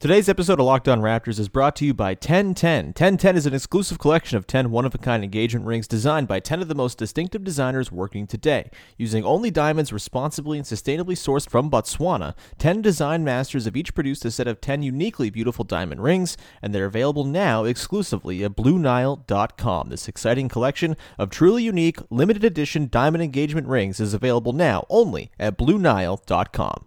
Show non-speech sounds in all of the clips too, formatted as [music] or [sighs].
Today's episode of Locked On Raptors is brought to you by 1010. 1010 is an exclusive collection of 10 one of a kind engagement rings designed by 10 of the most distinctive designers working today. Using only diamonds responsibly and sustainably sourced from Botswana, 10 design masters have each produced a set of 10 uniquely beautiful diamond rings, and they're available now exclusively at BlueNile.com. This exciting collection of truly unique, limited edition diamond engagement rings is available now only at BlueNile.com.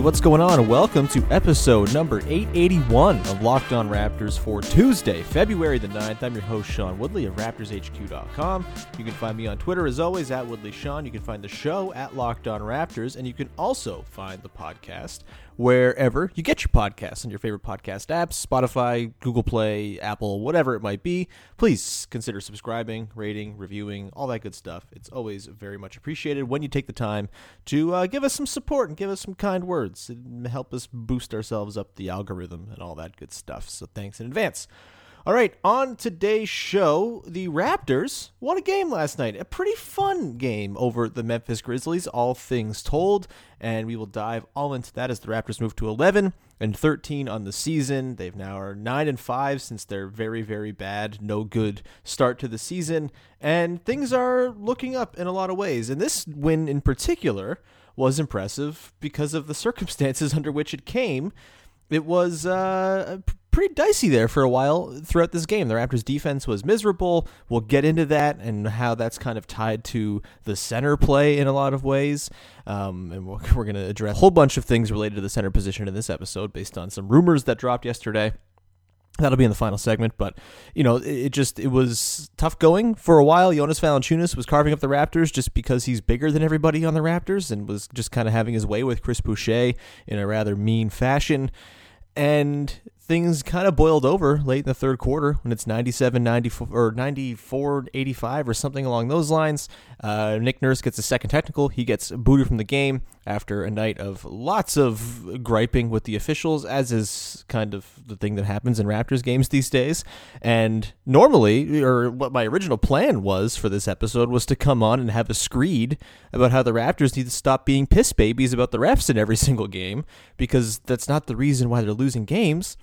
What's going on? Welcome to episode number 881 of Locked On Raptors for Tuesday, February the 9th. I'm your host, Sean Woodley of RaptorsHQ.com. You can find me on Twitter as always at WoodleySean. You can find the show at Locked On Raptors, and you can also find the podcast wherever you get your podcasts on your favorite podcast apps Spotify, Google Play, Apple, whatever it might be. Please consider subscribing, rating, reviewing, all that good stuff. It's always very much appreciated when you take the time to uh, give us some support and give us some kind words and help us boost ourselves up the algorithm and all that good stuff. So thanks in advance. All right, on today's show, the Raptors won a game last night. A pretty fun game over the Memphis Grizzlies, all things told. And we will dive all into that as the Raptors move to 11 and 13 on the season. They've now are 9 and 5 since their very, very bad, no good start to the season. And things are looking up in a lot of ways. And this win in particular was impressive because of the [laughs] circumstances under which it came. It was uh, pretty dicey there for a while throughout this game. The Raptors' defense was miserable. We'll get into that and how that's kind of tied to the center play in a lot of ways. Um, and [laughs] we're, we're going to address a whole bunch of things related to the center position in this episode based on some rumors that dropped yesterday. That'll be in the final segment, but you know, it, it just it was tough going for a while. Jonas Valanciunas was carving up the Raptors just because he's bigger than everybody on the Raptors and was just kind of having his way with Chris Boucher in a rather mean fashion. And things kind of boiled over late in the third quarter when it's 97 94 or 94 85 or something along those lines. Uh, nick nurse gets a second technical. He gets booted from the game after a night of lots of griping with the officials as is kind of the thing that happens in raptors games these days. And normally or what my original plan was for this episode was to come on and have a screed about how the raptors need to stop being piss babies about the refs in every [laughs] single game because that's not the reason why they're losing games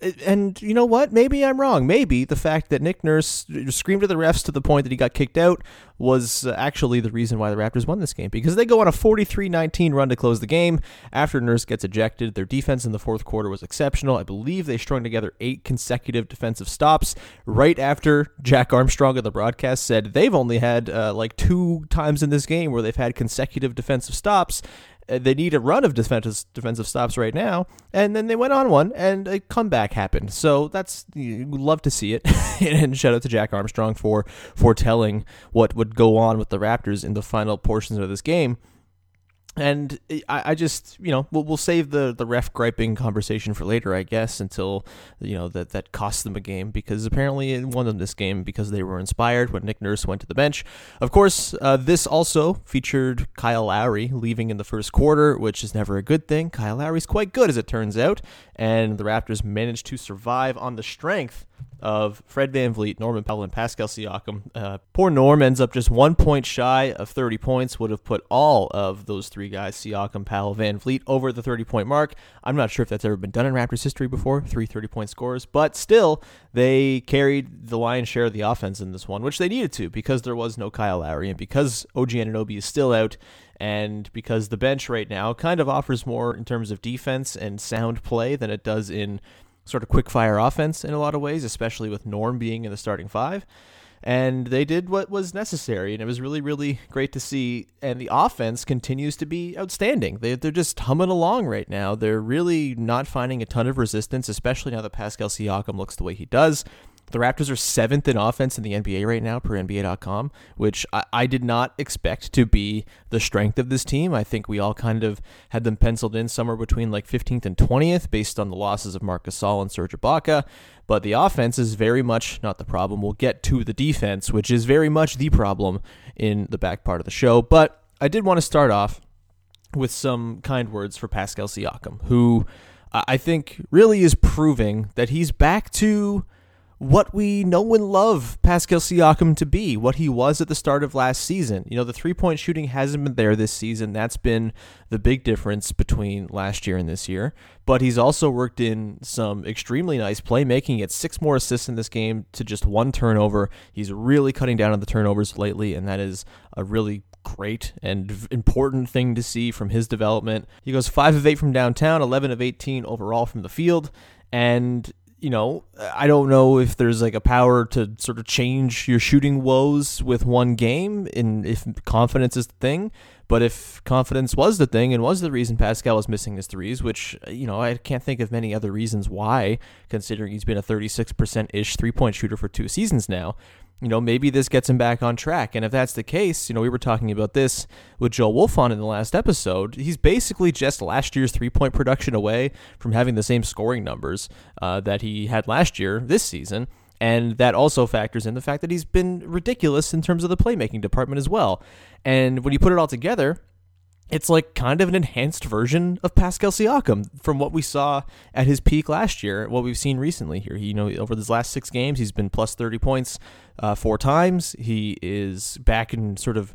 and you know what? Maybe I'm wrong. Maybe the fact that Nick Nurse screamed at the refs to the point that he got kicked out was actually the reason why the Raptors won this game because they go on a 43-19 run to close the game after Nurse gets ejected. Their defense in the fourth quarter was exceptional. I believe they strung together eight consecutive defensive stops right after Jack Armstrong of the broadcast said they've only had uh, like two times in this game where they've had consecutive defensive stops Uh, they need a run of defensive defensive stops right now, and then they went on one, and a comeback happened. So that's you love to see it. [laughs] and shout out to Jack Armstrong for foretelling what would go on with the Raptors in the final portions of this game. And I, I just, you know, we'll, we'll save the, the ref griping conversation for later, I guess, until, you know, that, that cost them a game because apparently it won them this game because they were inspired when Nick Nurse went to the bench. Of course, uh, this also featured Kyle Lowry leaving in the first quarter, which is never a good thing. Kyle Lowry's quite good, as it turns out, and the Raptors managed to survive on the strength of Fred VanVleet, Norman Powell, and Pascal Siakam. Uh, poor Norm ends up just one point shy of 30 points, would have put all of those three guys, Siakam, Powell, VanVleet, over the 30 point mark. I'm not sure if that's ever been done in Raptors history before, three 30 point scores, but still, they carried the lion's share of the offense in this one, which they needed to because there was no Kyle Lowry and because OG Anunoby is still out And because the bench right now kind of offers more in terms of defense and sound play than it does in sort of quick fire offense in a lot of ways, especially with Norm being in the starting five. And they did what was necessary, and it was really, really great to see. And the offense continues to be outstanding. They, they're just humming along right now. They're really not finding a ton of resistance, especially now that Pascal Siakam looks the way he does. The Raptors are seventh in offense in the NBA right now per NBA.com, which I, I, did not expect to be the strength of this team. I think we all kind of had them penciled in somewhere between like 15th and 20th based on the losses of Marc Gasol and Serge Ibaka. But the offense is very much not the problem. We'll get to the defense, which is very much the problem in the back part of the show. But I did want to start off with some kind words for Pascal Siakam, who I think really is proving that he's back to what we know and love Pascal Siakam to be, what he was at the start of last season. You know, the three point shooting hasn't been there this season. That's been the big difference between last year and this year. But he's also worked in some extremely nice playmaking. He had six more assists in this game to just one turnover. He's really cutting down on the turnovers lately, and that is a really great and important thing to see from his development. He goes 5 of 8 from downtown, 11 of 18 overall from the field. And you know, I don't know if there's like a power to sort of change your shooting woes with one game and if confidence is the thing. But if confidence was the thing and was the reason Pascal was missing his threes, which, you know, I can't think of many other reasons why, considering he's been a 36% ish three point shooter for two seasons now, you know, maybe this gets him back on track. And if that's the case, you know, we were talking about this with Joe Wolfon in the last episode. He's basically just last year's three point production away from having the same scoring numbers uh, that he had last year this season. And that also factors in the fact that he's been ridiculous in terms of the playmaking department as well. And when you put it all together, it's like kind of an enhanced version of Pascal Siakam from what we saw at his peak last year, what we've seen recently here. He, you know, over his last six games, he's been plus 30 points uh, four times. He is back in sort of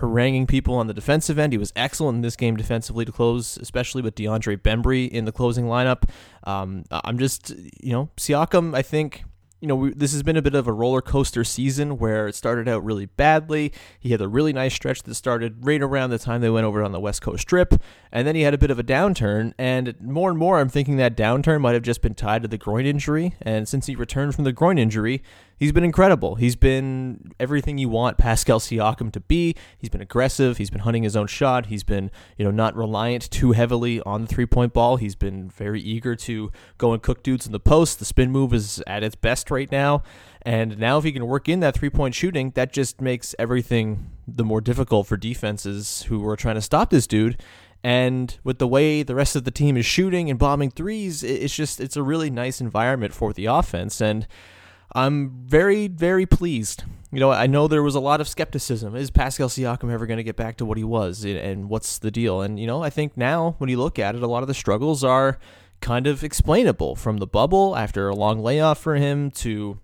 haranguing people on the defensive end. He was excellent in this game defensively to close, especially with DeAndre Bembry in the closing lineup. Um, I'm just, you know, Siakam, I think you know, we, this has been a bit of a roller coaster season where it started out really badly. He had a really nice stretch that started right around the time they went over on the West Coast trip, and then he had a bit of a downturn. And more and more, I'm thinking that downturn might have just been tied to the groin injury. And since he returned from the groin injury, he's been incredible. He's been everything you want Pascal Siakam to be. He's been aggressive. He's been hunting his own shot. He's been, you know, not reliant too heavily on the three point ball. He's been very eager to go and cook dudes in the post. The spin move is at its best right now. And now, if he can work in that three point shooting, that just makes everything the more difficult for defenses who are trying to stop this dude. And with the way the rest of the team is shooting and bombing threes, it's just it's a really nice environment for the offense. And I'm very, very pleased. You know, I know there was a lot of skepticism. Is Pascal Siakam ever going to get back to what he was? And what's the deal? And, you know, I think now when you look at it, a lot of the struggles are kind of explainable from the bubble after a long layoff for him to,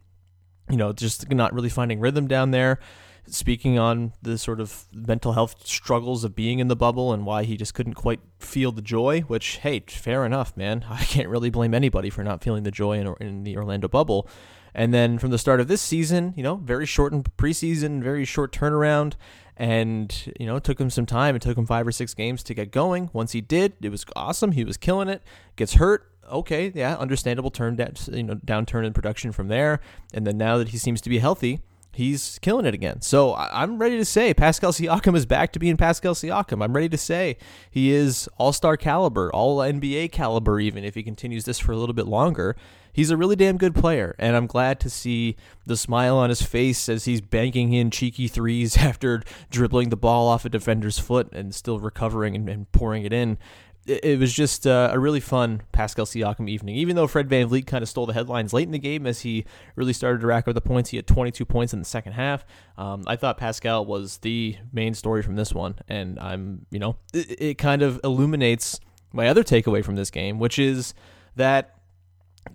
you know, just not really finding rhythm down there. Speaking on the sort of mental health struggles of being in the bubble and why he just couldn't quite feel the joy, which, hey, fair enough, man. [laughs] I can't really blame anybody for not feeling the joy in, in the Orlando bubble. And then from the start of this season, you know, very shortened preseason, very short turnaround. And, you know, it took him some time. It took him five or six games to get going. Once he did, it was awesome. He was killing it. Gets hurt. Okay, yeah, understandable turn you know, downturn in production from there. And then now that he seems to be healthy, he's killing it again. So I'm ready to say Pascal Siakam is back to being Pascal Siakam. I'm ready to say he is all star caliber, all NBA caliber, even if he continues this for a little bit longer he's a really damn good player, and I'm glad to see the smile on his face as he's banking in cheeky threes [laughs] after dribbling the ball off a defender's foot and still recovering and, and pouring it in. It, it was just uh, a really fun Pascal Siakam evening. Even though Fred VanVleet kind of stole the headlines late in the game as he really started to rack up the points, he had 22 points in the second half. Um, I thought Pascal was the main story from this one, and I'm, you know, it, it kind of illuminates my other takeaway from this game, which is that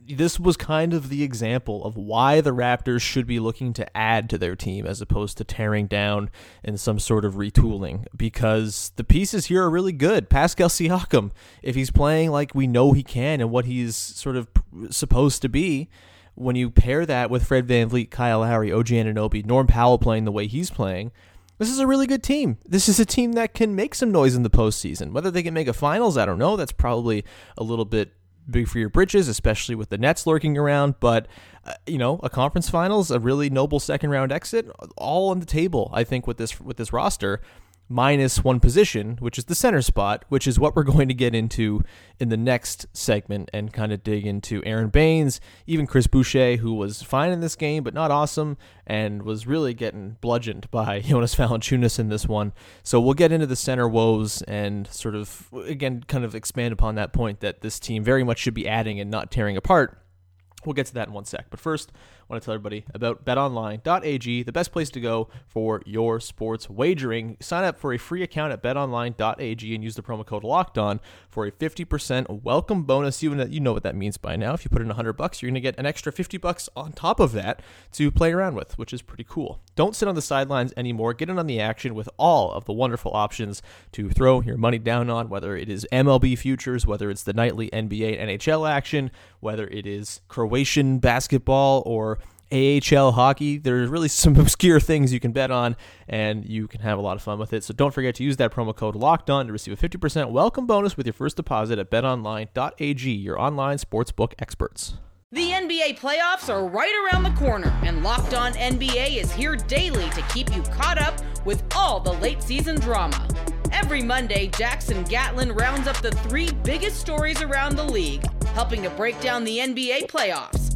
this was kind of the example of why the Raptors should be looking to add to their team as opposed to tearing down in some sort of retooling because the pieces here are really good. Pascal Siakam, if he's playing like we know he can and what he's sort of supposed to be, when you pair that with Fred VanVleet, Kyle Lowry, OG Anunoby, Norm Powell playing the way he's playing, this is a really good team. This is a team that can make some noise in the postseason. Whether they can make a finals, I don't know. That's probably a little bit big for your britches, especially with the Nets lurking around. But uh, you know, a conference finals, a really noble second round exit, all on the table. I think with this with this roster minus one position, which is the center spot, which is what we're [laughs] going to get into in the next segment and kind of dig into Aron Baynes, even Chris Boucher, who was fine in this game, but not awesome, and was really getting bludgeoned [laughs] by Jonas Valanciunas in this one. So we'll get into the center woes and sort of, again, kind of expand upon that point that this team very much should be adding and not tearing apart. We'll get to that in one sec. But first, I want to tell everybody about betonline.ag, the best place to go for your sports wagering. Sign up for a free account at betonline.ag and use the promo code locked on for a 50% welcome bonus. You know, you know what that means by now. If you put in 100 bucks, you're going to get an extra 50 bucks on top of that to play around with, which is pretty cool. Don't sit on the sidelines anymore. Get in on the action with all of the wonderful options to throw your money down on, whether it is MLB futures, whether it's the nightly NBA and NHL action, whether it is Croatian basketball or AHL hockey. There's really [laughs] some obscure things you can bet on, and you can have a lot of fun with it. So don't forget to use that promo code Locked On to receive a 50% welcome bonus with your first deposit at BetOnline.ag, your online sportsbook experts. The NBA playoffs are right around the corner, and Locked On NBA is here daily to keep you caught up with all the late season drama. Every Monday, Jackson Gatlin rounds up the three biggest stories around the league, helping to break down the NBA playoffs.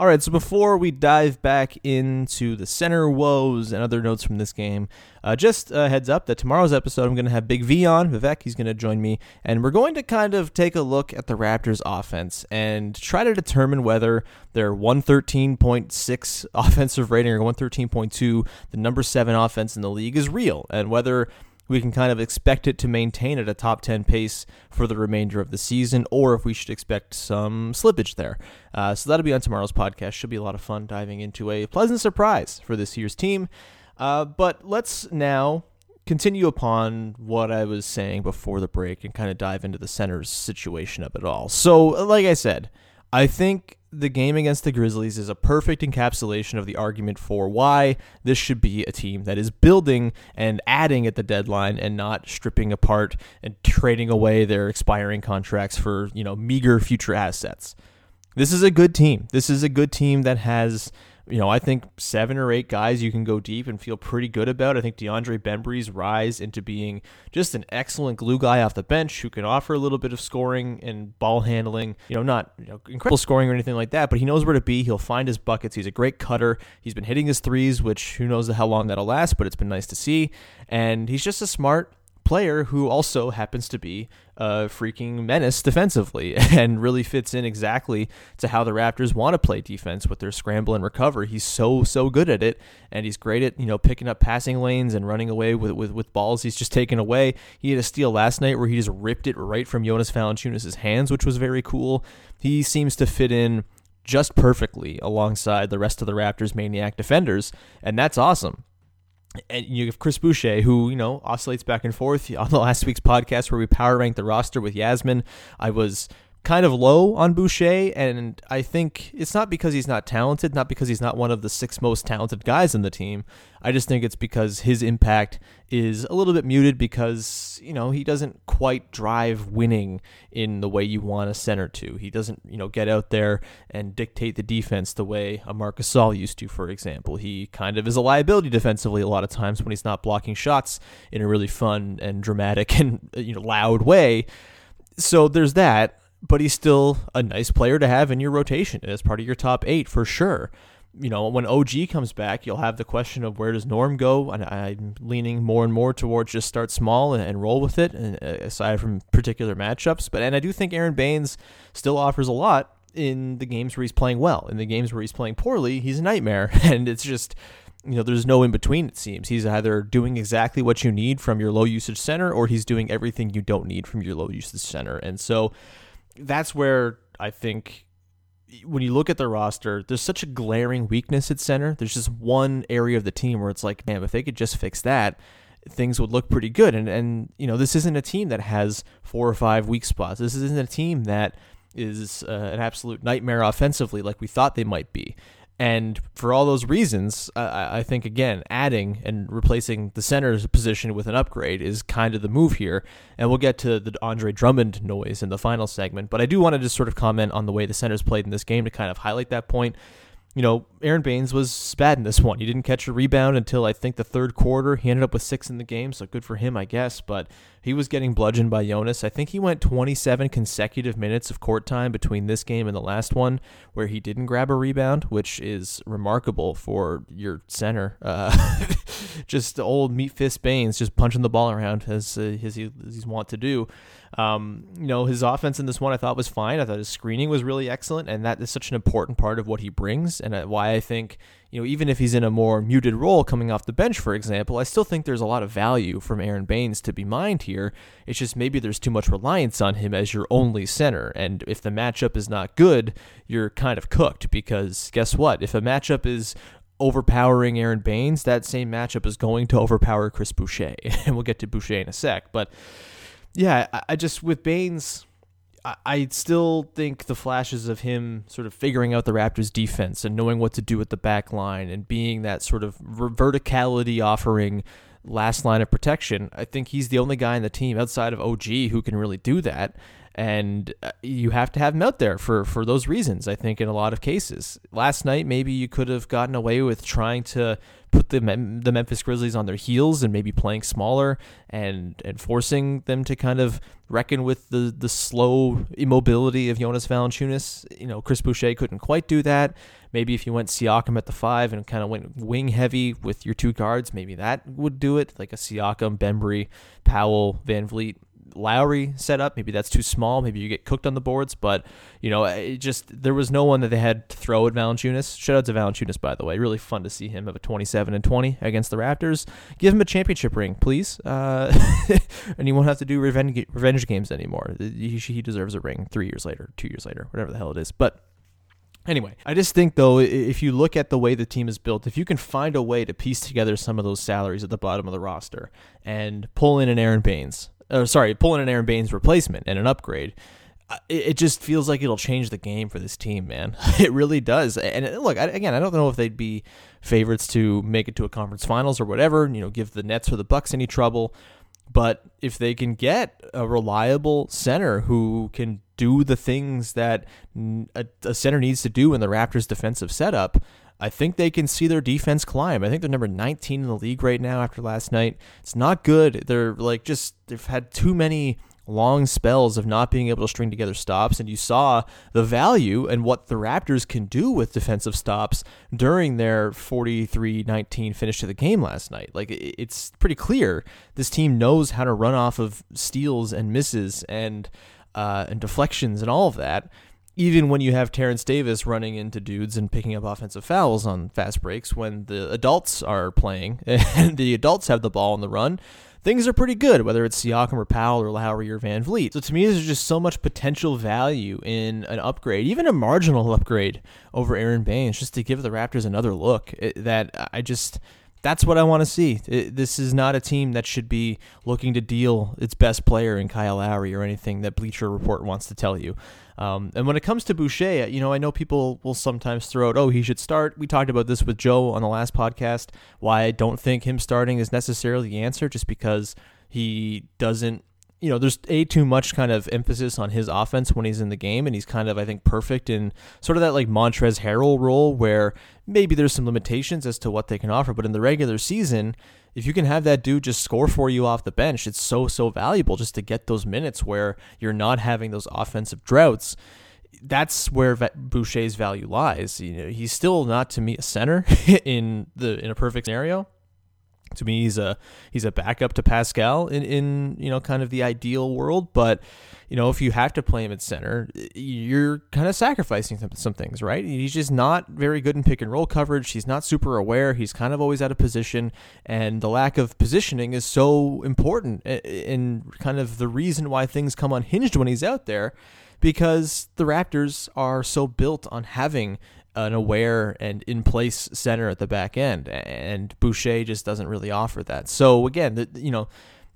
All right, so before we dive back into the center woes and other notes from this game, uh, just a heads up that tomorrow's episode I'm going to have Big V on, Vivek. He's going to join me, and we're going to kind of take a look at the Raptors' offense and try to determine whether their 113.6 [laughs] offensive rating or 113.2, the number seven offense in the league, is real, and whether we can kind of expect it to maintain at a top 10 pace for the remainder of the season, or if we should expect some slippage there. Uh, so that'll be on tomorrow's podcast. Should be a lot of fun diving into a pleasant surprise for this year's team. Uh, but let's now continue upon what I was saying before the break and kind of dive into the center's situation of it all. So, like I said, I think the game against the Grizzlies is a perfect encapsulation of the argument for why this should be a team that is building and adding at the deadline and not stripping apart and trading away their expiring contracts for, you know, meager future assets. This is a good team. This is a good team that has you know, I think seven or eight guys you can go deep and feel pretty good about. I think DeAndre Bembry's rise into being just an excellent glue guy off the bench who can offer a little bit of scoring and ball handling. You know, not you know, incredible scoring or anything like that, but he knows where to be. He'll find his buckets. He's a great cutter. He's been hitting his threes, which who knows how long that'll last, but it's been nice to see. And he's just a smart player who also happens to be a freaking menace defensively [laughs] and really fits in exactly to how the Raptors want to play defense with their scramble and recover. He's so so good at it, and he's great at you know picking up passing lanes and running away with with, with balls he's just taken away. He had a steal last night where he just ripped it right from Jonas Valanciunas' hands, which was very cool. He seems to fit in just perfectly alongside the rest of the Raptors' maniac defenders, and that's awesome and you have Chris Boucher, who you know oscillates back and forth. On the last week's podcast, where we power ranked the roster with Yasmin, I was kind of low on Boucher, and I think it's not because he's not talented, not because he's not one of the six most talented guys in the team. I just think it's because his impact is a little bit muted because, you know, he doesn't quite drive winning in the way you want a center to. He doesn't, you know, get out there and dictate the defense the way a Marc Gasol used to, for example. He kind of is a liability defensively a lot of times when he's not blocking shots in a really fun and dramatic [laughs] and, you know, loud way. So there's that but he's still a nice player to have in your rotation as part of your top eight for sure. You know, when OG comes back, you'll have the question of where does Norm go? And I'm leaning more and more towards just start small and, and roll with it, and, uh, aside from particular matchups. But and I do think Aron Baynes still offers a lot in the games where he's playing well. In the games where he's playing poorly, he's a nightmare, [laughs] and it's just you know, there's no in between, it seems. He's either doing exactly what you need from your low usage center or he's doing everything you don't need from your low usage center. And so that's where I think when you look at the roster, there's such a glaring weakness at center. There's just one area of the team where it's like, man, if they could just fix that, things would look pretty good. And and you know, this isn't a team that has four or five weak spots. This isn't a team that is uh, an absolute nightmare offensively like we thought they might be. And for all those reasons, I, I think again, adding and replacing the center's position with an upgrade is kind of the move here. And we'll get to the Andre Drummond noise in the final segment. But I do want to just sort of comment on the way the centers played in this game to kind of highlight that point you know, Aron Baynes was bad in this one. He didn't catch a rebound until I think the third quarter. He ended up with six in the game, so good for him, I guess. But he was getting bludgeoned by Jonas. I think he went 27 consecutive minutes of court time between this game and the last one where he didn't grab a rebound, which is remarkable for your center. [laughs] Uh, just old meat fist Baynes just punching the ball around as, uh, as, he, as he's wont to do. Um, you know, his offense in this one I thought was fine. I thought his screening was really excellent, and that is such an important part of what he brings, and uh, why I think you know even if he's in a more muted role coming off the bench, for example, I still think there's a lot of value from Aron Baynes to be mined here. It's just maybe there's too much reliance on him as your only center, and if the matchup is not good, you're kind of cooked because guess what? If a matchup is overpowering Aron Baynes, that same matchup is going to overpower Chris Boucher, [laughs] and we'll get to Boucher in a sec, but yeah, I, just with Baynes, I, still think the flashes of him sort of figuring out the Raptors' defense and knowing what to do with the back line and being that sort of verticality offering last line of protection. I think he's the only guy in the team outside of OG who can really do that. And uh, you have to have him out there for, for those reasons, I think, in a lot of cases. Last night, maybe you could have gotten away with trying to put the Mem- the Memphis Grizzlies on their heels and maybe playing smaller and and forcing them to kind of reckon with the the slow immobility of Jonas Valanciunas. You know, Chris Boucher couldn't quite do that. Maybe if you went Siakam at the five and kind of went wing heavy with your two guards, maybe that would do it. Like a Siakam, Bembry, Powell, VanVleet Lowry set up. Maybe that's too small. Maybe you get cooked on the boards. But you know, it just there was no one that they had to throw at Valanciunas. Shout out to Valanciunas, by the way. Really fun to see him have a 27 and 20 against the Raptors. Give him a championship ring, please. Uh, [laughs] and he won't have to do revenge revenge games anymore. He, he deserves a ring three years later, two years later, whatever the hell it is. But Anyway, I just think though, if you look at the way the team is built, if you can find a way to piece together some of those salaries at the bottom of the roster and pull in an Aron Baynes, or sorry, pulling an Aron Baynes replacement and an upgrade, it, it just feels like it'll change the game for this team, man. [laughs] It really does. And uh, look, I, again, I don't know if they'd be favorites to make it to a conference finals or whatever. You know, give the Nets or the Bucks any trouble. But if they can get a reliable center who can do the things that a, a center needs to do in the Raptors' defensive setup, I think they can see their defense climb. I think they're number 19 in the league right now after last night. It's not good. They're like just they've had too many long spells of not being able to string together stops and you saw the value and what the Raptors can do with defensive stops during their 43-19 finish to the game last night. Like it's pretty clear this team knows how to run off of steals and misses and uh, and deflections and all of that even when you have Terence Davis running into dudes and picking up offensive fouls on fast breaks, when the adults are playing [laughs] and the adults have the ball on the run, things are pretty good, whether it's Siakam or Powell or Lowry or VanVleet. So to me, there's just so much potential value in an upgrade, even a marginal upgrade over Aron Baynes, just to give the Raptors another look. that I just that's what I want to see. It, this is not a team that should be looking to deal its best player in Kyle Lowry or anything that Bleacher Report wants to tell you. Um, and when it comes to Boucher, you know, I know people will sometimes throw out, oh, he should start. We talked about this with Joe on the last podcast, why I don't think him starting is necessarily the answer, just because he doesn't you know, there's a too much kind of emphasis on his offense when he's in the game, and he's kind of, I think, perfect in sort of that like Montrezl Harrell role where maybe there's some limitations as to what they can offer, but in the regular season, if you can have that dude just score for you off the bench, it's so so valuable just to get those minutes where you're not having those offensive droughts. That's where Boucher's value lies. You know, he's still not to me a center [laughs] in the in a perfect scenario to me he's a he's a backup to Pascal in in you know kind of the ideal world. But you know if you have to play him at center you're kind of sacrificing some, some things right? He's just not very good in pick and roll coverage. He's not super aware. He's kind of always out of position. And the lack of positioning is so important in kind of the reason why things come unhinged when he's out there because the Raptors are so built on having an aware and in place center at the back end, and Boucher just doesn't really offer that. So again, the, you know,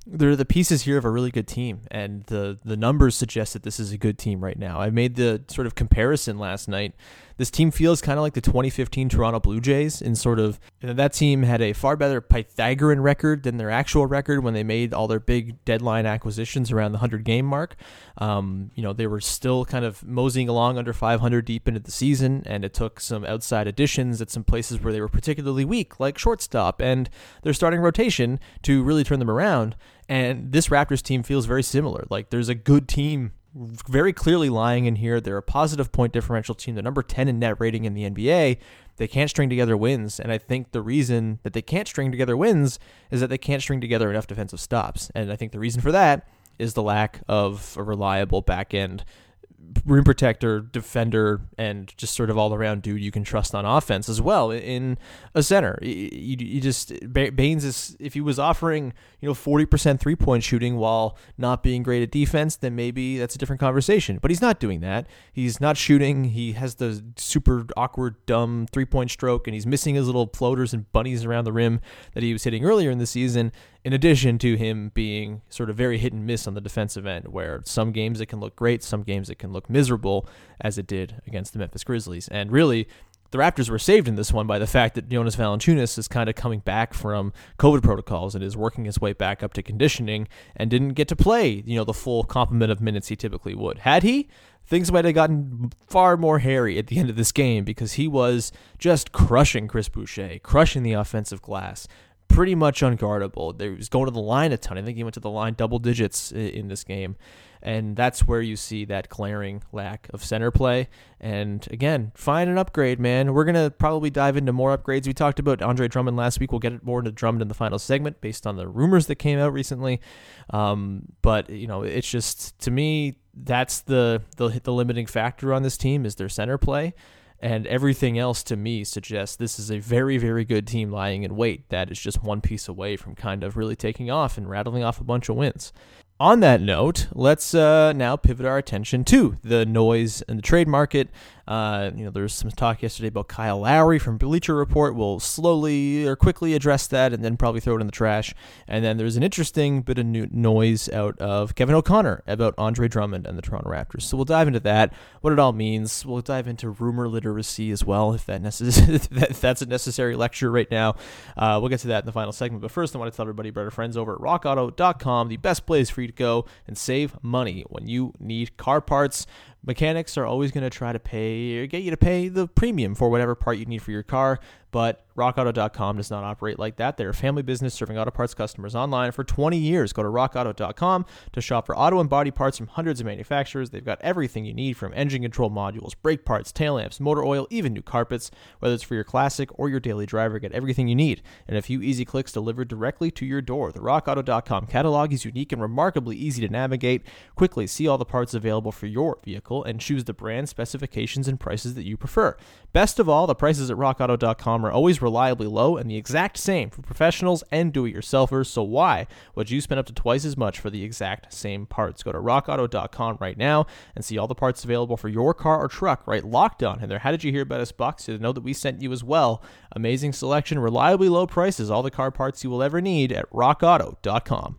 there are the pieces here of a really good team, and the the numbers suggest that this is a good team right now. I made the sort of comparison last night. This team feels kind of like the 2015 Toronto Blue Jays, in sort of you know, that team had a far better Pythagorean record than their actual record when they made all their big deadline acquisitions around the 100 game mark. Um, you know, they were still kind of moseying along under 500 deep into the season, and it took some outside additions at some places where they were particularly weak, like shortstop and their starting rotation, to really turn them around. And this Raptors team feels very similar. Like there's a good team very clearly lying in here. They're a positive point differential team. They're number 10 in net rating in the NBA. They can't string together wins. And I think the reason that they can't string together wins is that they can't string together enough defensive stops. And I think the reason for that is the lack of a reliable back end rim protector, defender, and just sort of all around dude you can trust on offense as well in a center. You, you just Baynes is if he was offering you know forty percent three point shooting while not being great at defense, then maybe that's a different conversation. But he's not doing that. He's not shooting. He has the super awkward dumb three point stroke, and he's missing his little floaters and bunnies around the rim that he was hitting earlier in the season in addition to him being sort of very hit and miss on the defensive end, where some games it can look great, some games it can look miserable, as it did against the Memphis Grizzlies. And really, the Raptors were saved in this one by the fact that Jonas Valanciunas is kind of coming back from COVID protocols and is working his way back up to conditioning and didn't get to play, you know, the full complement of minutes he typically would. Had he, things might have gotten far more hairy at the end of this game because he was just crushing Chris Boucher, crushing the offensive glass, pretty much unguardable. He was going to the line a ton. I think he went to the line double digits in this game. And that's where you see that glaring lack of center play. And again, find an upgrade, man. We're going to probably dive into more upgrades. We talked about Andre Drummond last week. We'll get more into Drummond in the final segment based on the rumors that came out recently. Um, but, you know, it's just, to me, that's the, the, the limiting factor on this team is their center play and everything else to me suggests this is a very, very good team lying in wait that is just one piece away from kind of really taking off and rattling off a bunch of wins. On that note, let's uh, now pivot our attention to the noise in the trade market. Uh, you know, there was some talk yesterday about Kyle Lowry from Bleacher Report. We'll slowly or quickly address that and then probably throw it in the trash. And then there's an interesting bit of new noise out of Kevin O'Connor about Andre Drummond and the Toronto Raptors. So we'll dive into that, what it all means. We'll dive into rumor literacy as well, if that necess- [laughs] if that's a necessary lecture right now. Uh, we'll get to that in the final segment. But first, I want to tell everybody about our friends over at RockAuto.com, the best place for you to go and save money when you need car parts mechanics are always going to try to pay or get you to pay the premium for whatever part you need for your car but rockauto.com does not operate like that. They're a family business serving auto parts customers online for 20 years. Go to rockauto.com to shop for auto and body parts from hundreds of manufacturers. They've got everything you need from engine control modules, brake parts, tail lamps, motor oil, even new carpets. Whether it's for your classic or your daily driver, get everything you need in a few easy clicks delivered directly to your door. The rockauto.com catalog is unique and remarkably easy to navigate. Quickly see all the parts available for your vehicle and choose the brand, specifications, and prices that you prefer. Best of all, the prices at rockauto.com are always reliably low and the exact same for professionals and do it yourselfers. So, why would you spend up to twice as much for the exact same parts? Go to rockauto.com right now and see all the parts available for your car or truck, right? Locked on in there. How did you hear about us box to know that we sent you as well? Amazing selection, reliably low prices, all the car parts you will ever need at rockauto.com.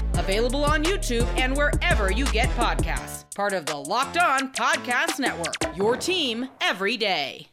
available on YouTube and wherever you get podcasts. Part of the Locked On Podcast Network, your team every day.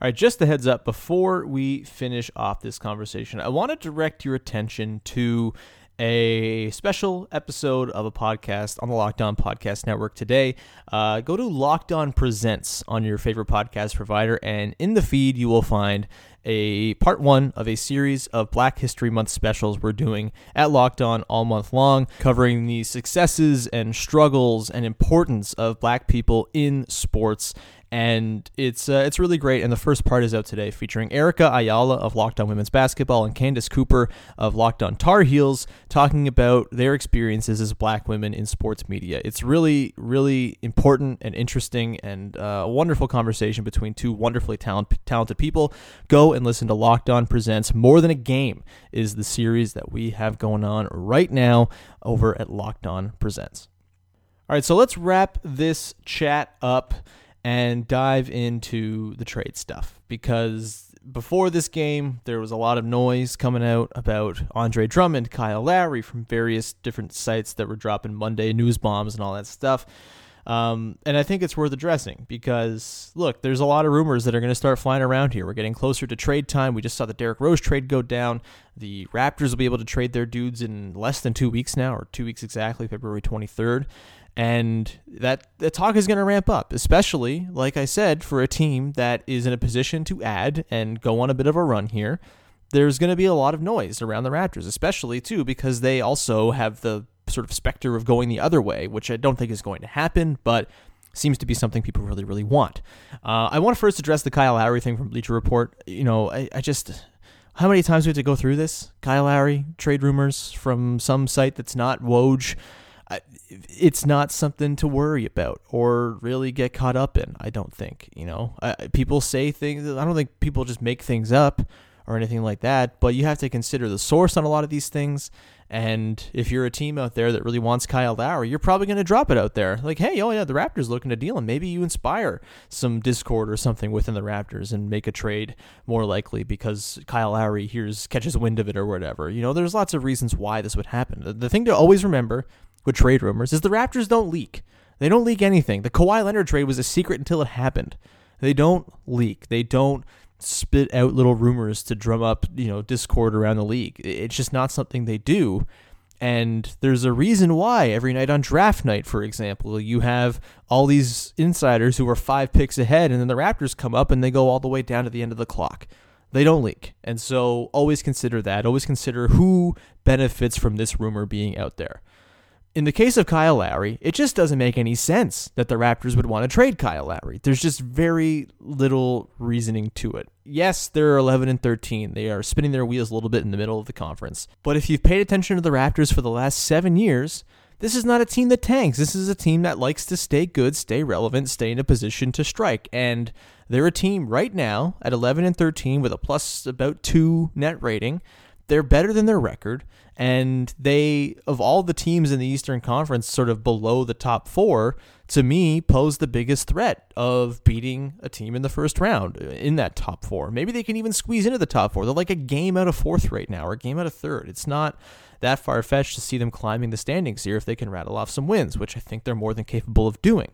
All right, just a heads up before we finish off this conversation, I want to direct your attention to a special episode of a podcast on the Locked On Podcast Network today. Uh, go to Locked On Presents on your favorite podcast provider, and in the feed, you will find a part one of a series of Black History Month specials we're doing at Locked On all month long, covering the successes and struggles and importance of black people in sports and it's uh, it's really great. And the first part is out today, featuring Erica Ayala of Locked On Women's Basketball and Candace Cooper of Locked On Tar Heels, talking about their experiences as Black women in sports media. It's really really important and interesting, and uh, a wonderful conversation between two wonderfully talent, talented people. Go and listen to Locked On Presents More Than a Game is the series that we have going on right now over at Locked On Presents. All right, so let's wrap this chat up and dive into the trade stuff because before this game, there was a lot of noise coming out about Andre Drummond, Kyle Lowry from various different sites that were dropping Monday news bombs and all that stuff. Um, and I think it's worth addressing because, look, there's a lot of rumors that are going to start flying around here. We're getting closer to trade time. We just saw the Derrick Rose trade go down. The Raptors will be able to trade their dudes in less than two weeks now, or two weeks exactly, February 23rd and that the talk is going to ramp up especially like i said for a team that is in a position to add and go on a bit of a run here there's going to be a lot of noise around the raptors especially too because they also have the sort of specter of going the other way which i don't think is going to happen but seems to be something people really really want. Uh, i want to first address the kyle lowry thing from bleacher report. You know I, I just how many times do we have to go through this? Kyle lowry trade rumors from some site that's not woj it's not something to worry about or really get caught up in. I don't think. You know, people say things. I don't think people just make things up or anything like that. But you have to consider the source on a lot of these things. And if you're a team out there that really wants Kyle Lowry, you're probably going to drop it out there. Like, hey, oh yeah, the Raptors looking to deal him. Maybe you inspire some discord or something within the Raptors and make a trade more likely because Kyle Lowry hears catches wind of it or whatever. You know, there's lots of reasons why this would happen. The thing to always remember with trade rumors is the Raptors don't leak. They don't leak anything. The Kawhi Leonard trade was a secret until it happened. They don't leak. They don't spit out little rumors to drum up, you know, discord around the league. It's just not something they do. And there's a reason why every night on draft night, for example, you have all these insiders who are five picks ahead, and then the Raptors come up and they go all the way down to the end of the clock. They don't leak. And so always consider that. Always consider who benefits from this rumor being out there in the case of Kyle Lowry, it just doesn't make any sense that the Raptors would want to trade Kyle Lowry. There's just very little reasoning to it. Yes, they're 11 and 13. They are spinning their wheels a little bit in the middle of the conference. But if you've paid attention to the Raptors for the last seven years, this is not a team that tanks. This is a team that likes to stay good, stay relevant, stay in a position to strike. And they're a team right now at 11 and 13 with a plus about two net rating. They're better than their record and they of all the teams in the Eastern Conference sort of below the top 4 to me pose the biggest threat of beating a team in the first round uh, in that top 4. Maybe they can even squeeze into the top 4. They're like a game out of fourth right now or a game out of third. It's not that far fetched to see them climbing the standings here if they can rattle off some wins, which I think they're more than capable of doing.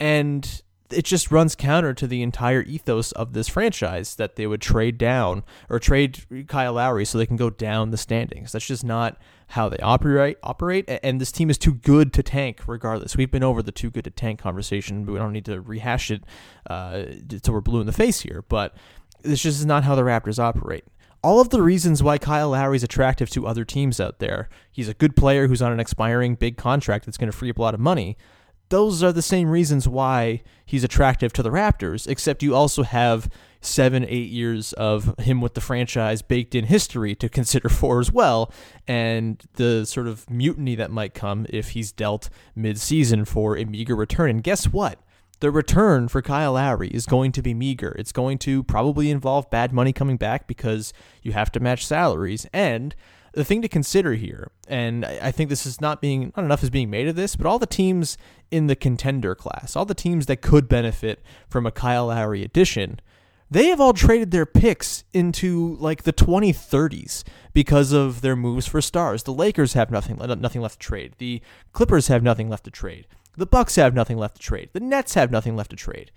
And it just runs counter to the entire ethos of this franchise that they would trade down or trade Kyle Lowry so they can go down the standings. That's just not how they operate. Operate, and this team is too good to tank. Regardless, we've been over the too good to tank conversation, but we don't need to rehash it uh, we're blue in the face here. But this just is not how the Raptors operate all of the reasons why Kyle Lowry is attractive to other teams out there. He's a good player who's on an expiring big contract that's going to free up a lot of money those are the same reasons why he's attractive to the Raptors, except you also have seven, eight years of him with the franchise baked in history to consider [laughs] for as well, and the sort of mutiny that might come if he's dealt mid-season for a meager return. And guess what? The return for Kyle Lowry is going to be meager. It's going to probably involve bad money coming back because you have to match salaries. And the thing to consider here, and I think this is not being not enough is being made of this, but all the teams in the contender class, all the teams that could benefit from a Kyle Lowry addition, they have all traded their picks into like the 2030s because of their moves for stars. The Lakers have nothing nothing left to trade. The Clippers have nothing left to trade. The Bucks have nothing left to trade. The Nets have nothing left to trade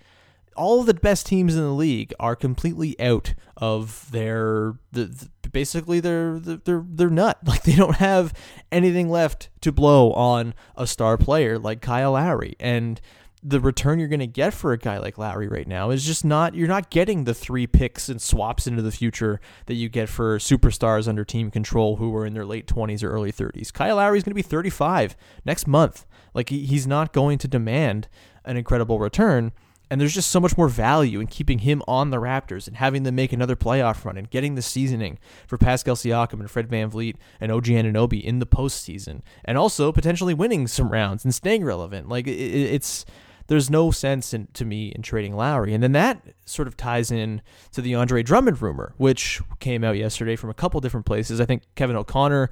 all the best teams in the league are completely out of their the, the, basically they're they're they're nut [laughs] like they don't have anything left to blow on a star player like Kyle Lowry and the return you're going to get for a guy like Lowry right now is just not you're not getting the three picks and swaps into the future that you get for superstars under team control who are in their late 20s or early 30s. Kyle Lowry is going to be 35 next month. Like he's not going to demand an incredible return. And there's just so much more value in keeping him on the Raptors and having them make another playoff run and getting the seasoning for Pascal Siakam and Fred VanVleet and OG Anunoby in the postseason. And also potentially winning some rounds and staying relevant. Like it's there's no sense in, to me in trading Lowry. And then that sort of ties in to the Andre Drummond rumor, which came out yesterday from a couple different places. I think Kevin O'Connor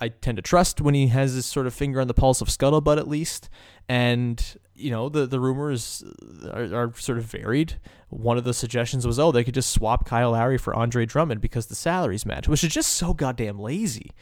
I tend to trust when he has his sort of finger on the pulse of scuttlebutt at least. And you know the the rumors are, are, sort of varied. One of the suggestions was, oh, they could just swap Kyle Lowry for Andre Drummond because the salaries match, which is just so goddamn lazy.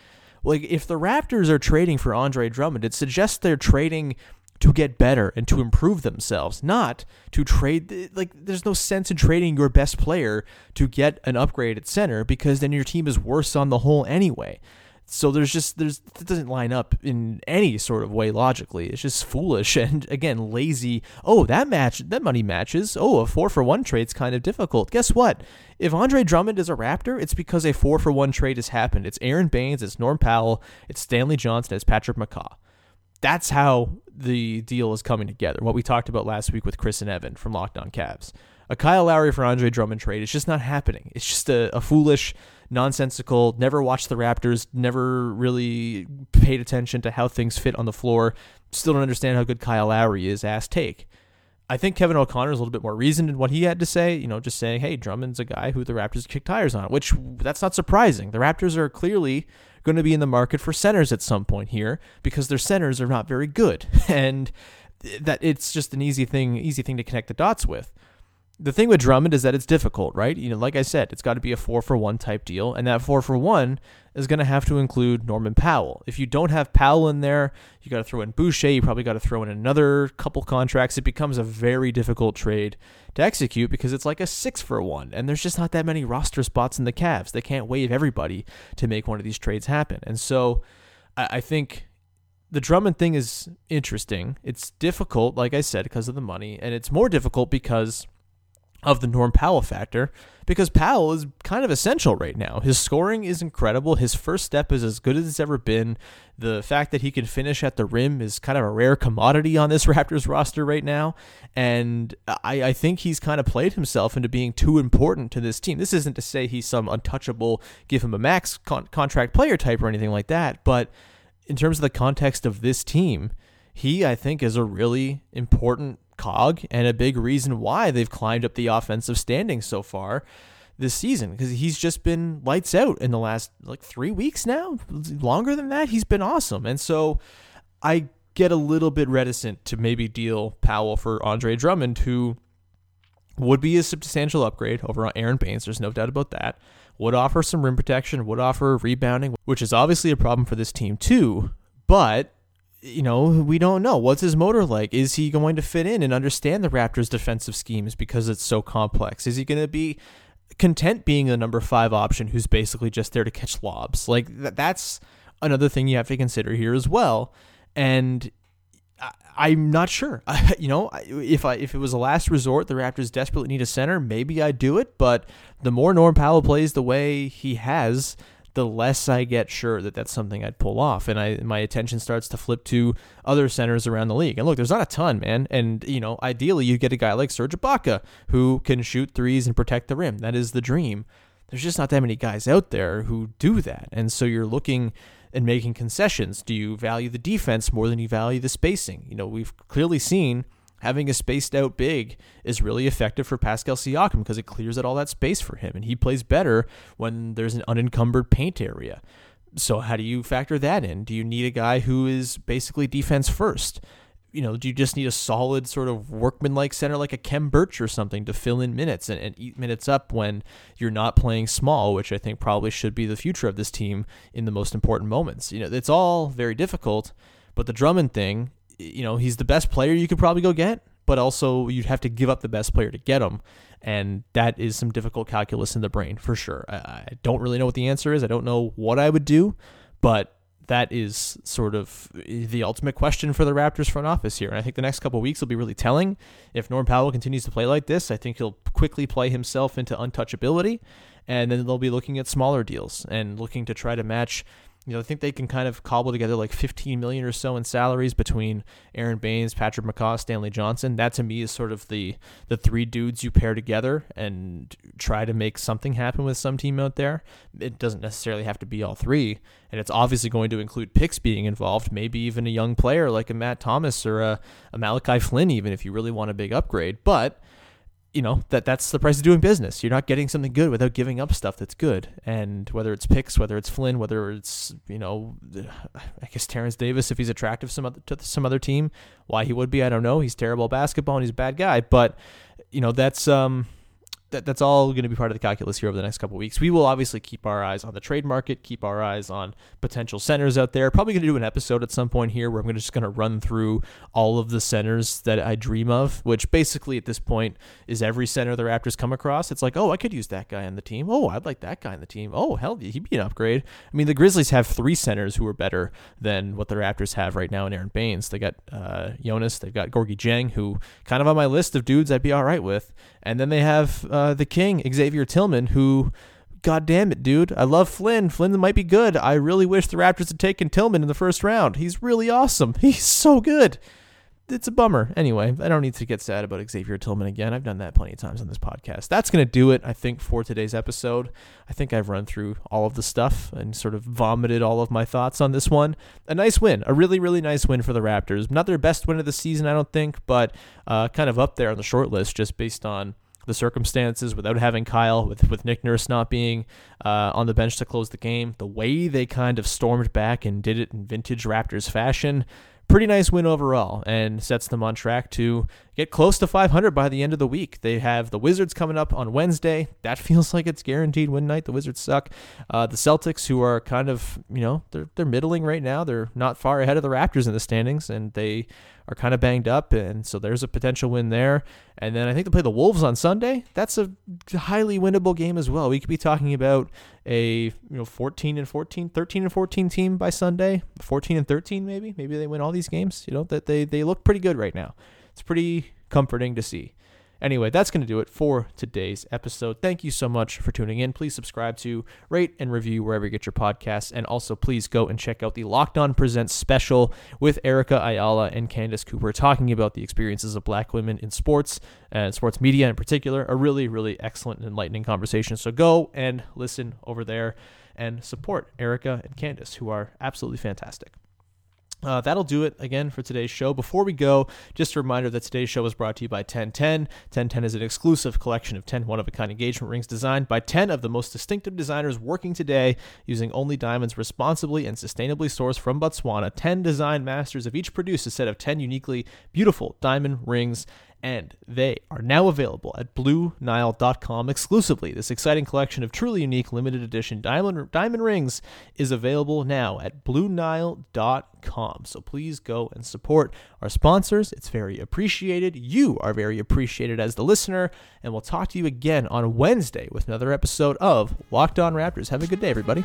Like if the Raptors are trading for Andre Drummond, it suggests they're trading to get better and to improve themselves, not to trade. Like there's no sense in trading your best player to get an upgrade at center because then your team is worse on the whole anyway. So there's just there's it doesn't line up in any sort of way logically. It's just foolish [laughs] and again lazy. Oh, that match that money matches. Oh, a four for one trade's kind of difficult. Guess what? If Andre Drummond is a Raptor, it's because a four for one trade has happened. It's Aron Baynes it's Norm Powell, it's Stanley Johnson, it's Patrick McCaw. That's how the deal is coming together. What we talked about last week with Chris and Evan from Locked On Cavs. A Kyle Lowry for Andre Drummond trade is just not happening. It's just a, a foolish nonsensical, never watched the Raptors, never really paid attention to how things fit on the floor, still don't understand how good Kyle Lowry is, ass take. I think Kevin O'Connor is a little bit more reasoned in what he had to say, you know, just saying, hey, Drummond's a guy who the Raptors kick tires on, which that's not surprising. The Raptors are clearly going to be in the market for centers at some point here because their centers are not very good. [laughs] And that it's just an easy thing, easy thing to connect the dots with the thing with Drummond is that it's difficult, right? You know, like I said, it's got to be a four for one type deal, and that four for one is going to have to include Norman Powell. If you don't have Powell in there, you got to throw in Boucher. You probably got to throw in another couple contracts. It becomes a very difficult trade to execute because it's like a six for one, and there's just not that many roster spots in the Cavs. They can't waive everybody to make one of these trades happen, and so I, I think the Drummond thing is interesting. It's difficult, like I said, because of the money, and it's more difficult because of the Norm Powell factor because Powell is kind of essential right now. His scoring is incredible. His first step is as good as it's ever been. The fact that he can finish at the rim is kind of a rare commodity on this [laughs] Raptors roster right now. And I, I think he's kind of played himself into being too important to this team. This isn't to say he's some untouchable, give him a max con- contract player type or anything like that. But in terms of the context of this team, he, I think, is a really important cog and a big reason why they've climbed up the offensive standings so far this season because he's just been lights out in the last like three weeks now. Longer than that, he's been awesome. And so I get a little bit reticent to maybe deal Powell for Andre Drummond, who would be a substantial upgrade over on Aron Baynes. There's no doubt about that. Would offer some rim protection, would offer rebounding, which is obviously a problem for this team too. But you know, we don't know. What's his motor like? Is he going to fit in and understand the Raptors' defensive schemes because it's so complex? Is he going to be content being the number five option who's basically just there to catch lobs? Like, th- that's another thing you have to consider here as well. And I, am not sure. [laughs] you know, if I if it was a last resort, the Raptors desperately need a center. Maybe I'd do it. But the more Norm Powell plays the way he has, the less I get sure that that's something I'd pull off, and I my attention starts to flip to other centers around the league. And look, there's not a ton, man. And you know, ideally, you get a guy like Serge Ibaka who can shoot threes and protect the rim. That is the dream. There's just not that many guys out there who do that, and so you're looking and making concessions. Do you value the defense more than you value the spacing? You know, we've clearly seen having a spaced out big is really effective for Pascal Siakam because it clears out all that space for him, and he plays better when there's an unencumbered paint area. So how do you factor that in? Do you need a guy who is basically defense first? You know, do you just need a solid sort of workman-like center like a Khem Birch or something to fill in minutes and, and eat minutes up when you're not playing small, which I think probably should be the future of this team in the most important moments. You know, it's all very difficult, but the Drummond thing you know, he's the best player you could probably go get, but also you'd have to give up the best player to get him. And that is some difficult calculus in the brain for sure. I, I don't really know what the answer is. I don't know what I would do, but that is sort of the ultimate question for the Raptors front office here. And I think the next couple weeks will be really telling. If Norm Powell continues to play like this, I think he'll quickly play himself into untouchability. And then they'll be looking at smaller deals and looking to try to match you know, I think they can kind of cobble together like 15 million or so in salaries between Aron Baynes, Patrick McCaw, Stanley Johnson. That to me is sort of the the three dudes you pair together and try to make something happen with some team out there. It doesn't necessarily have to be all three, and it's obviously going to include picks being involved, maybe even a young player like a Matt Thomas or a, a Malachi Flynn, even if you really want a big upgrade. But you know that that's the price of doing business. You're not getting something good without giving up stuff that's good. And whether it's picks, whether it's Flynn, whether it's you know, [sighs] I guess Terence Davis, if he's attractive some other, to some other team, why he would be, I don't know. He's terrible at basketball and he's a bad guy, but you know that's um that, that's all going to be part of the calculus here over the next couple weeks. We will obviously keep our eyes on the trade market, keep our eyes on potential centers out there. Probably going to do an episode at some point here where I'm just going to run through all of the centers that I dream of, which basically at this point is every center the Raptors come across. It's like, oh, I could use that guy on the team. Oh, I'd like that guy on the team. Oh, hell, yeah, he'd be an upgrade. I mean, the Grizzlies have three centers who are better than what the Raptors have right now in Aron Baynes. They got uh, Jonas, they've got Gorgui Dieng, who kind of on my list of dudes I'd be all right with. And then they have uh, the king, Xavier Tillman, who, god damn it, dude, I love Flynn. Flynn might be good. I really wish the Raptors had taken Tillman in the first round. He's really awesome. [laughs] He's so good it's a bummer. Anyway, I don't need to get sad about Xavier Tillman again. I've done that plenty of times on this podcast. That's going to do it, I think, for today's episode. I think I've run through all of the stuff and sort of vomited all of my thoughts on this one. A nice win, a really, really nice win for the Raptors. Not their best win of the season, I don't think, but uh, kind of up there on the short list just based on the circumstances without having Kyle, with, with Nick Nurse not being uh, on the bench to close the game, the way they kind of stormed back and did it in vintage Raptors fashion pretty nice win overall and sets them on track to get close to 500 by the end of the week. They have the Wizards coming up on Wednesday. That [laughs] feels like it's guaranteed win night. The Wizards suck. Uh, the Celtics, who are kind of, you know, they're, they're middling right now. They're not far ahead of the Raptors in the standings, and they are kind of banged up, and so there's a potential win there. And then I think they play the Wolves on Sunday. That's a highly winnable game as well. We could be talking about a you know 14 and 14, 13 and 14 team by Sunday, 14 and 13 maybe. Maybe they win all these games. You know that they they look pretty good right now. It's pretty comforting to see. Anyway, that's going to do it for today's episode. Thank you so much for tuning in. Please subscribe to, rate, and review wherever you get your podcasts. And also, please go and check out the Locked On Presents special with Erica Ayala and Candace Cooper talking about the experiences of black women in sports and sports media in particular. A really, really excellent and enlightening conversation. So go and listen over there and support Erica and Candace, who are absolutely fantastic. Uh, that'll do it again for today's show. Before we go, just a reminder that today's show was brought to you by 1010. 1010 is an exclusive collection of 10 one of a kind engagement rings designed by 10 of the most distinctive designers working today using only diamonds responsibly and sustainably sourced from Botswana. 10 design masters have each produced a set of 10 uniquely beautiful diamond rings and they are now available at BlueNile.com exclusively. This exciting collection of truly unique limited edition diamond diamond rings is available now at BlueNile.com. So please go and support our sponsors. It's very appreciated. You are very appreciated as the listener, and we'll talk to you again on Wednesday with another episode of Locked On Raptors. Have a good day, everybody.